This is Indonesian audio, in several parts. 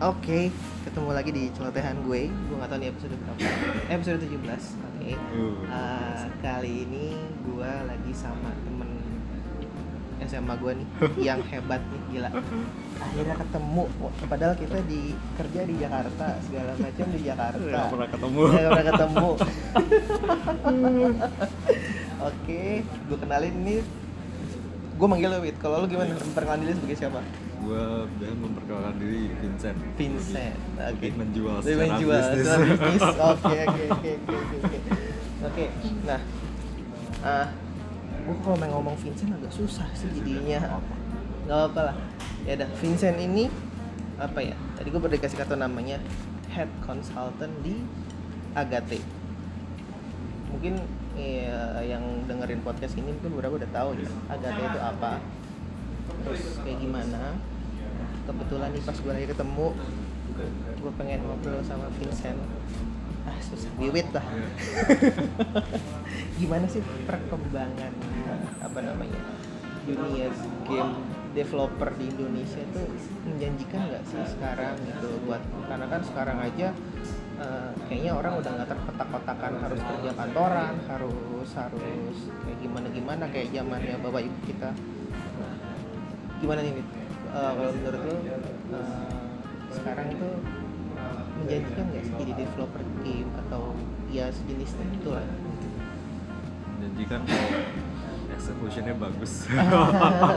Oke, ketemu lagi di celotehan gue. Gue gak tahu nih episode berapa. Eh, episode 17. Oke. Uh. Eh, kali ini gue lagi sama temen SMA gue nih yang hebat nih gila. Akhirnya ketemu. Padahal kita di kerja di Jakarta segala macam di Jakarta. Nggak pernah ketemu. Nggak pernah ketemu. Oke, gue kenalin nih. Gue manggil lo Wit. Kalau lo gimana? Memperkenalkan diri sebagai siapa? Gue biasa memperkenalkan diri Vincent. Vincent. Oke. Lebih menjual secara menjual bisnis. secara bisnis. Oke oke oke oke oke. Nah, ah, gue kalau main ngomong Vincent agak susah sih jadinya. Gak apa lah. Ya udah, Vincent ini apa ya? Tadi gue baru dikasih kata namanya head consultant di Agate. Mungkin ya, yang dengerin podcast ini mungkin beberapa udah tahu ya Agate itu apa. Terus kayak gimana? Kebetulan nih pas gue lagi ketemu, gue pengen ngobrol sama Vincent. Ah susah, wiwit lah. gimana sih perkembangan apa namanya dunia game developer di Indonesia tuh menjanjikan nggak sih sekarang gitu buat karena kan sekarang aja eh, kayaknya orang udah nggak terkotak-kotakan harus kerja kantoran harus harus kayak gimana gimana kayak zamannya bapak ibu kita Nah, gimana nih? Eh, kalau menurut lo eh, sekarang itu menjanjikan nggak sih jadi developer game atau ya sejenisnya itu lah Menjanjikan executionnya bagus.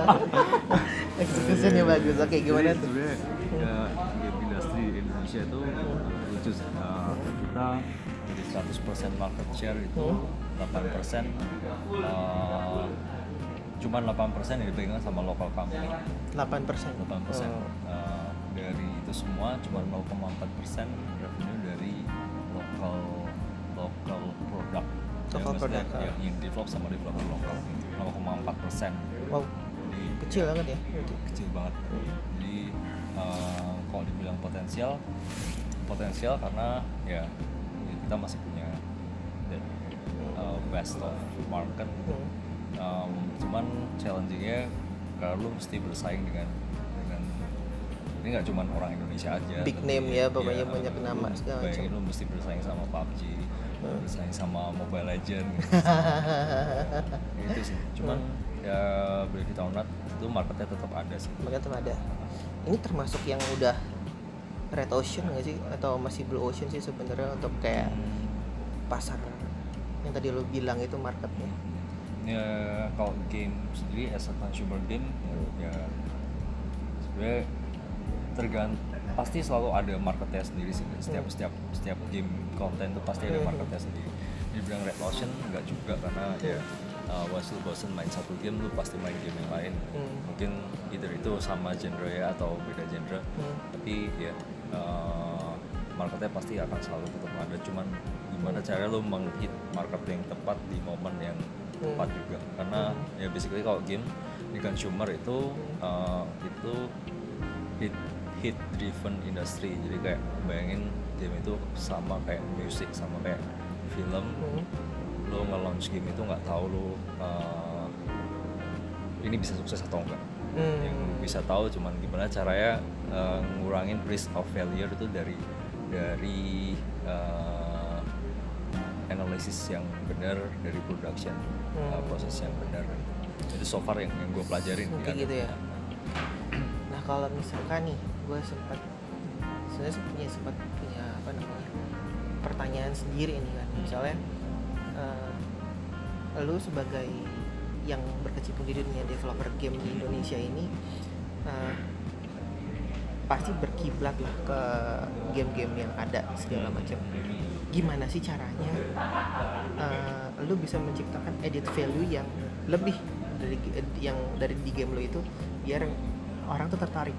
executionnya bagus oke gimana Jadi tuh ya, game industri Indonesia itu lucu. Uh, kita dari 100% market share itu Hmm. 8% uh, cuman 8% yang dipegang sama local company. 8 persen. 8% Uh, dari itu semua cuma 0,4 persen revenue dari lokal lokal produk. Local yang, maksudnya product, ah. yang, yang develop sama developer lokal. 0,4 persen. Wow. Jadi kecil banget ya kecil banget. Jadi uh, kalau dibilang potensial potensial karena ya, ya kita masih punya the, uh, best of market um, cuman challengingnya karena lu mesti bersaing dengan dengan ini nggak cuman orang Indonesia aja Big tapi name ya, pokoknya iya, banyak nama segala macam. bayangin lu mesti bersaing sama PUBG Hmm. bersaing sama Mobile Legend gitu sih cuman Hmm. ya or not itu marketnya tetap ada sih Makanya tuh ada ini termasuk yang udah red ocean nggak sih atau masih blue ocean sih sebenarnya untuk kayak Hmm, pasar yang tadi lo bilang itu marketnya ya kalau game sendiri as a consumer game ya, ya sebenarnya tergant pasti selalu ada marketnya sendiri sih setiap Hmm. setiap setiap game konten itu pasti ada Hmm. marketnya sendiri dibilang red ocean nggak juga karena ya uh, once lu bosen main satu game lu pasti main game yang lain Hmm. mungkin either itu sama genre ya atau beda genre Hmm. tapi ya uh, marketnya pasti akan selalu tetap ada. Cuman gimana cara lu menghit market yang tepat di momen yang tepat Hmm. juga. Karena ya basically kalau game di consumer itu uh, itu hit hit driven industry. Jadi kayak bayangin game itu sama kayak musik sama kayak film. Hmm. lo nge-launch game itu nggak tahu lo uh, ini bisa sukses atau enggak Hmm. yang bisa tahu cuman gimana caranya uh, ngurangin risk of failure itu dari dari uh, analisis yang benar dari production uh, Hmm. proses yang benar itu so far yang yang gue pelajarin Kayak gitu ya. Nah kalau misalkan nih, gue sempat sebenarnya punya sempat punya apa namanya pertanyaan sendiri ini kan. Misalnya, eh, lu sebagai yang berkecimpung di dunia developer game di Indonesia ini, eh, pasti berkiblat lah ke game-game yang ada segala macam. Gimana sih caranya eh, lu bisa menciptakan edit value yang lebih dari yang dari di game lu itu biar orang tuh tertarik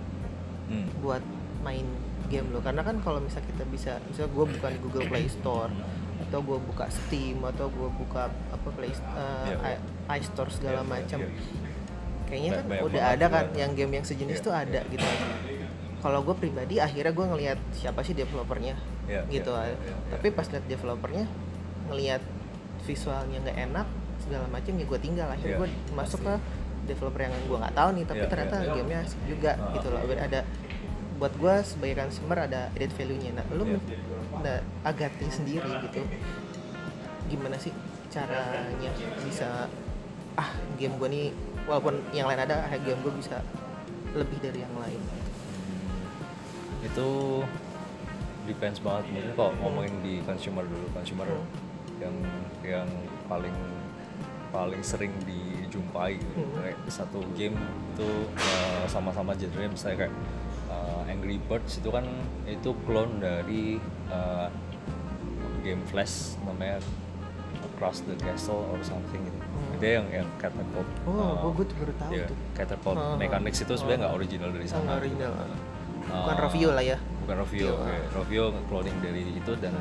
Hmm. buat main game lo karena kan kalau misal kita bisa misal gue buka di Google Play Store atau gue buka Steam atau gue buka apa Play uh, Iya. I- iStore segala Iya, iya, macam. iya. kayaknya kan Banyak udah ada kan juga. yang game yang sejenis Iya, tuh ada iya. gitu. Kalau gue pribadi akhirnya gue ngelihat siapa sih developernya Iya, gitu. iya, iya, iya, tapi pas lihat developernya ngelihat visualnya nggak enak segala macam ya gue tinggal. Akhirnya Iya, gue masuk ke developer yang gue nggak tahu nih tapi Iya, ternyata iya. gamenya asik juga Ah, gitu loh. ada buat gue sebagai consumer ada added value-nya. Nah lu nah, Agate sendiri gitu. Gimana sih caranya bisa ah game gue nih walaupun yang lain ada ah, game gue bisa lebih dari yang lain itu depends banget mungkin kalau ngomongin di consumer dulu consumer Hmm. yang yang paling paling sering dijumpai gitu. Hmm. kayak satu game itu uh, sama-sama genre misalnya kayak uh, Angry Birds itu kan itu clone dari uh, game Flash namanya Across the Castle or something gitu Hmm. dia yang yang catapult oh uh, gue tuh baru tahu ya, tuh catapult Ah, mechanics itu sebenarnya nggak original dari sana nggak original. bukan Uh, Rovio lah ya bukan Rovio, Rovio, ya. ah. Rovio cloning dari itu dan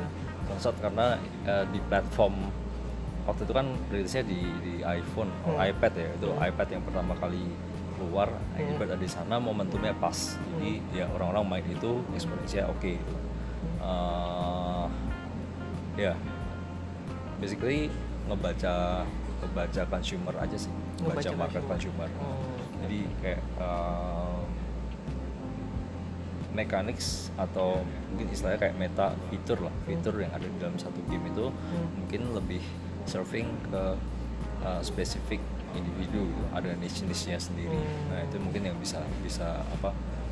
konsep karena uh, di platform waktu itu kan rilisnya di, di iPhone atau Hmm. iPad ya itu Hmm. iPad yang pertama kali keluar Hmm. iPad ada di sana momentumnya pas jadi ya orang-orang main itu eksponensinya oke gitu. Uh, ya basically ngebaca ngebaca consumer aja sih ngebaca, market consumer. consumer, Oh. jadi kayak uh, mechanics atau mungkin istilahnya kayak meta fitur lah fitur yang ada di dalam satu game itu Hmm. mungkin lebih serving ke uh, spesifik individu ada niche niche nya sendiri Hmm. nah itu mungkin yang bisa bisa apa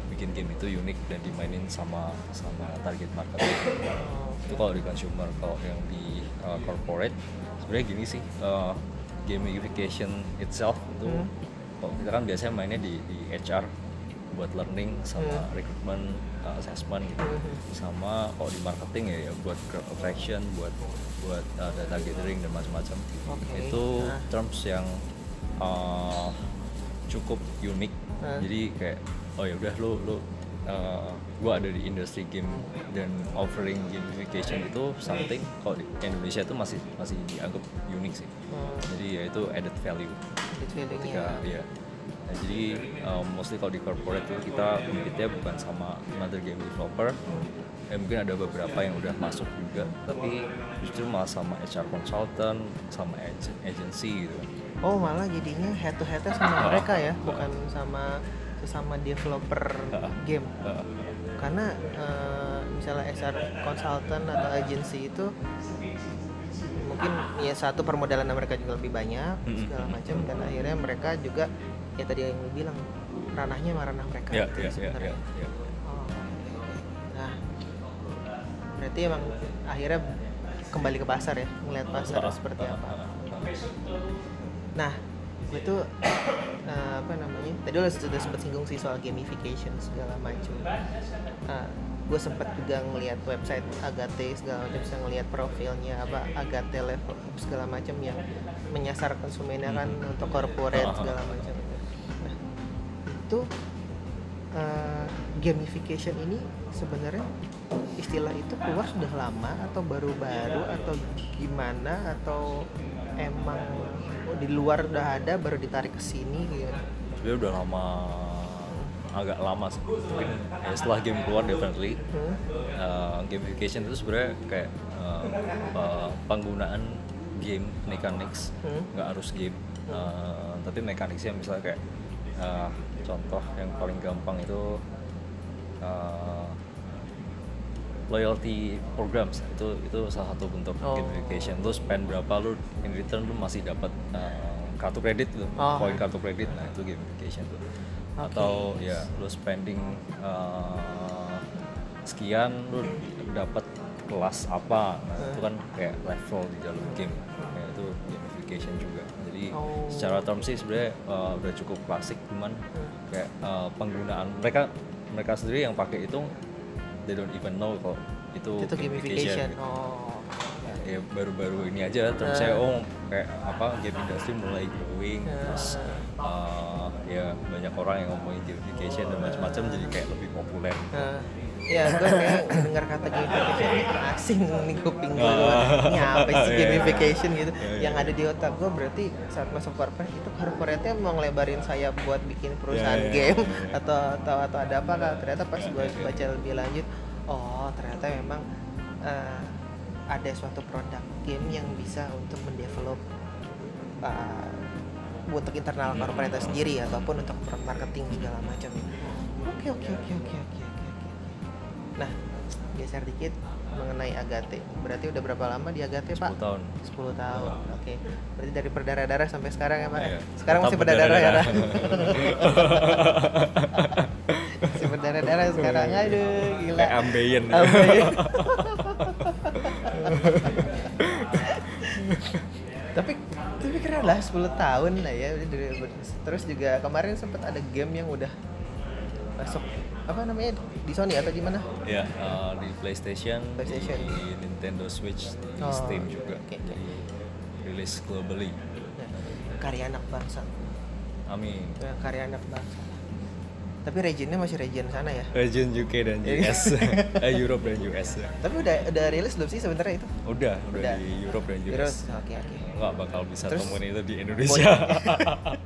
bikin game itu unik dan dimainin sama sama target market Oh, itu kalau di consumer kalau yang di uh, corporate sebenarnya gini sih uh, gamification itself itu Hmm. kalau kita kan biasanya mainnya di di HR buat learning sama Hmm. recruitment uh, assessment gitu Hmm. sama kalau di marketing ya, ya buat crowd attraction buat buat uh, data gathering dan macam-macam Oke. itu Nah. terms yang uh, cukup unik Nah. jadi kayak oh ya udah lu lu uh, gua ada di industri game dan offering gamification itu something kalau di Indonesia itu masih masih dianggap unik sih. Hmm. jadi ya itu added value. Ketika ya Nah, jadi um, mostly kalau di corporate itu kita compete bukan sama another game developer. Ya mungkin ada beberapa yang udah masuk juga tapi justru malah sama HR consultant sama ag- agency gitu. Oh malah jadinya head to headnya sama mereka ya, bukan sama sesama developer game. Uh, Karena eh, misalnya SR consultant atau agency itu mungkin ya satu permodalan mereka juga lebih banyak segala macam dan akhirnya mereka juga ya tadi yang lu bilang ranahnya sama ranah mereka ya gitu ya ya sebenarnya. ya ya. Oh, oke. Nah, berarti emang akhirnya kembali ke pasar ya, melihat pasar seperti apa. ah, ah. Nah, gue tuh eh, apa namanya? Tadi lo sudah sempat singgung sih soal gamification segala macam. Nah, gue sempat juga ngelihat website Agate segala macam, bisa ngelihat profilnya apa Agate level segala macam yang menyasar konsumennya kan untuk corporate Ah, segala macam. Nah, itu eh, gamification ini sebenarnya istilah itu keluar sudah lama atau baru-baru atau gimana atau emang di luar udah ada baru ditarik ke sini gitu. sebenarnya udah lama agak lama sih mungkin ya setelah game keluar definitely Hmm? uh, gamification itu sebenarnya kayak uh, uh, penggunaan game mechanics Hmm? nggak harus game Uh, tapi mechanicsnya misalnya kayak uh, contoh yang paling gampang itu uh, loyalty programs. Itu itu salah satu bentuk Oh. gamification lu spend berapa lu in return lu masih dapat uh, kartu kredit gitu Oh. poin kartu kredit. Nah itu gamification tuh. Oke. atau ya lu spending uh, sekian lu dapat kelas apa. Nah itu kan kayak level di dalam game. Ya, itu gamification juga. Jadi Oh. secara term sih sebenarnya uh, udah cukup klasik cuman kayak uh, penggunaan mereka mereka sendiri yang pakai itu they don't even know kalau itu, itu gamification. gitu. Oh. ya baru-baru ini aja terus Ah. saya oh kayak apa game industry mulai growing Ah. terus uh, ya banyak orang yang ngomongin gamification dan macam-macam jadi kayak lebih populer Nah, ya gue kayak dengar kata gamification asing nih kuping gue Ah. ini apa sih Iya, iya. gamification gitu Iya, iya. yang ada di otak gue berarti saat masuk corporate itu corporate-nya mau ngelebarin saya buat bikin perusahaan Iya, iya, game iya, iya. atau atau atau ada apa kan ternyata pas gue baca lebih lanjut oh ternyata memang eh, ada suatu produk game yang bisa untuk mendevelop uh, untuk internal corporate sendiri ataupun untuk marketing segala macam oke oke oke oke oke oke oke Nah, geser dikit mengenai Agate. Berarti udah berapa lama di Agate, Pak? 10 tahun 10 tahun. Oke. Berarti dari berdarah-darah sampai sekarang ya, Pak? Iya. Sekarang Tetap masih berdarah-darah ya, Pak? masih berdarah-darah sekarang. Aduh, gila. kayak ambeien Ambeien. tapi tapi keren lah 10 tahun lah ya terus juga kemarin sempat ada game yang udah masuk apa namanya? Di Sony atau di mana? Ya eh, di PlayStation, PlayStation. di Nintendo Switch di Oh, Steam juga. oke, oke. jadi rilis globally. Nah, karya anak bangsa. Amin. Ya, karya anak bangsa. Tapi regionnya masih region sana ya? Region UK dan Iya. US eh Europe dan US ya tapi udah udah rilis belum sih sebenarnya itu? Udah udah, Udah. di Europe dan Terus, US oke oke. Nggak bakal bisa Terus, temuin itu di Indonesia.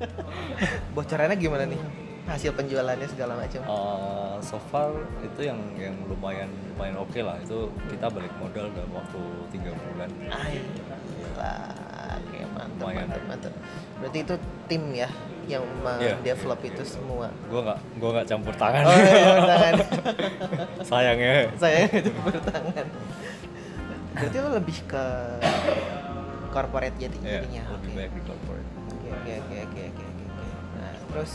Bocorannya gimana nih hasil penjualannya segala macam Eh, so far itu yang yang lumayan lumayan oke lah itu kita balik modal dalam waktu tiga bulan gila. Oke, mantap, Lumayan. mantap, mantap. Berarti itu tim ya yang Iya, mendevelop itu semua. gue nggak gue nggak campur tangan Oh, iya, tangan. sayangnya Saya itu bertangan. Berarti lo lebih ke corporate jadi ya jadinya. lebih Oke. banyak di corporate Oke, oke, oke, oke, oke, oke. oke. Nah, terus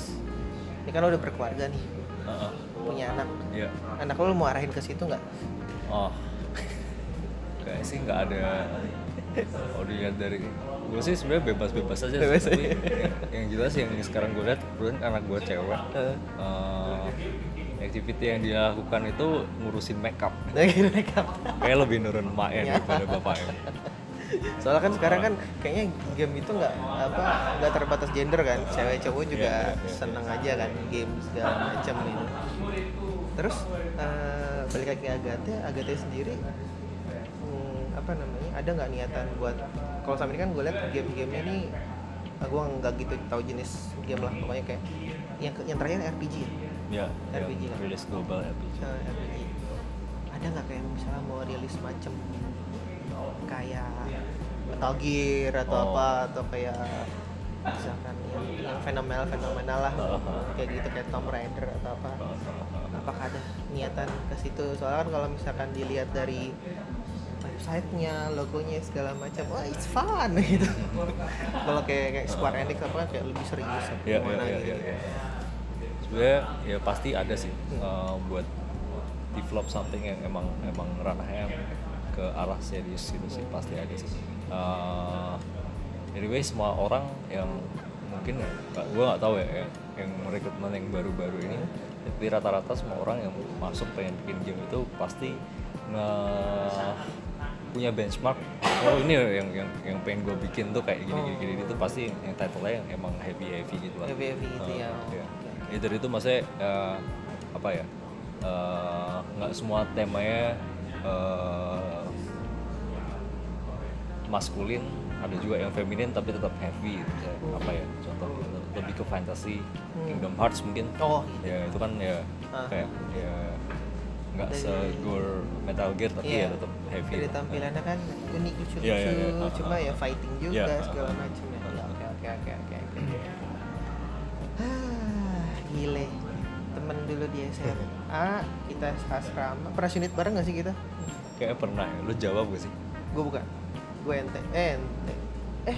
ini kan lo udah berkeluarga nih, Heeh. punya anak. Iya. Anak lo mau arahin ke situ nggak? Oh. Kayak sih nggak ada kalau dilihat dari gue sih sebenarnya bebas-bebas aja sih, Bebas tapi yang, yang jelas yang sekarang gue lihat kebetulan anak gue cewek Heeh. eh, activity yang dia lakukan itu ngurusin makeup kayak lebih nurun emaknya Ya. daripada bapaknya Soalnya kan sekarang kan kayaknya game itu nggak apa nggak terbatas gender kan, cewek cowok juga Iya, iya, iya. seneng aja kan game segala macam gitu. Terus eh, balik lagi ke Agate, Agate sendiri hmm, apa namanya ada nggak niatan buat kalau sama ini kan gue lihat game-gamenya ini gue nggak gitu tahu jenis game lah pokoknya kayak yang yang terakhir RPG ya? ya RPG yang kan? rilis global RPG Eh, RPG ada nggak kayak misalnya mau rilis macem kayak Metal Gear atau Oh. apa atau kayak misalkan yang, yang fenomenal fenomenal lah Uh-huh. kayak gitu kayak Tomb Raider atau apa. Apakah ada niatan ke situ? Soalnya kan kalau misalkan dilihat dari websitenya logonya segala macam wah it's fun gitu. Kalau kayak kayak Square Enix apa kan kayak lebih serius atau ya, ya, gimana ya, gitu. ya, ya. sebenarnya ya pasti ada sih eh, buat develop something yang emang emang ranahnya ke arah serius gitu sih pasti ada sih. Eh, anyway semua orang yang mungkin gue nggak tahu ya yang, yang rekrutmen yang baru-baru ini tapi rata-rata semua orang yang masuk pengen bikin game itu pasti nge punya benchmark. Oh ini ya yang yang yang pengen gue bikin tuh kayak gini gini, gini. Itu pasti yang title-nya yang emang heavy heavy gitu lah. Heavy heavy gitu Eh, ya. iya. Oke, Ya, dari itu maksudnya eh, apa ya? Eh, nggak semua temanya eh, maskulin ada juga yang feminin tapi tetap heavy gitu. Apa ya contoh lebih ke fantasy Hmm. Kingdom Hearts mungkin Oh, gitu. ya itu kan ya Ah. kayak ya nggak se-gore Metal Gear tapi Iya. ya tetap heavy Dari tampilannya kan unik lucu-lucu, Iya, iya, iya. Ah, cuma ah, ya ah. fighting juga Iya, ah, segala ah. macam ya. Oke oke oke oke oke. Ah, gile. Temen dulu di SMA, kita asrama. Pernah unit bareng gak sih kita? kayak pernah ya lu jawab gak sih Gue bukan. Gue ente. Eh ente. Eh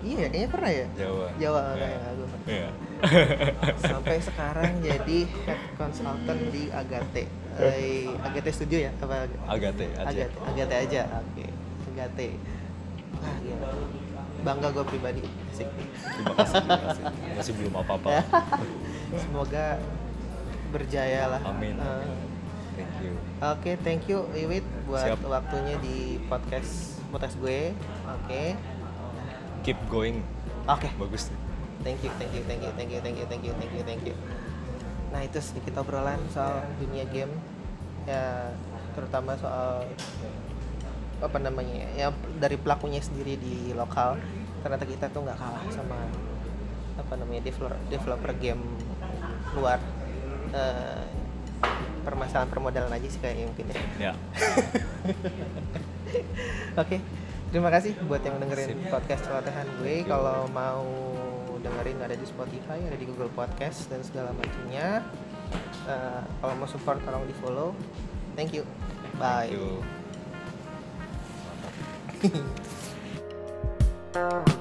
iya kayaknya pernah ya. Jawa Jawa kayak gue pernah. Iya. Sampai sekarang jadi head consultant di Agate. Eh, Agate Studio ya? Apa? Agate aja Agate, Agate aja. Oke. Agate. Wah, gila. Bangga gue pribadi. Asik. terima kasih terima kasih masih belum apa apa Semoga berjaya lah. amin Eh, thank you Oke, thank you Iwit buat Siap. waktunya di podcast podcast gue. Oke. keep going Oke. bagus nih Thank you, thank you, thank you, thank you, thank you, thank you, thank you, thank you. Nah itu sedikit obrolan soal dunia game, ya terutama soal apa namanya ya dari pelakunya sendiri di lokal. Ternyata kita tuh nggak kalah sama apa namanya developer developer game luar. Eh, permasalahan permodalan aja sih kayaknya mungkin ya. ya Oke, terima kasih buat yang dengerin Sip. podcast celotehan gue. Kalau mau dengerin ada di Spotify, ada di Google Podcast dan segala macamnya. Eh, kalau mau support tolong di follow. thank you bye Thank you.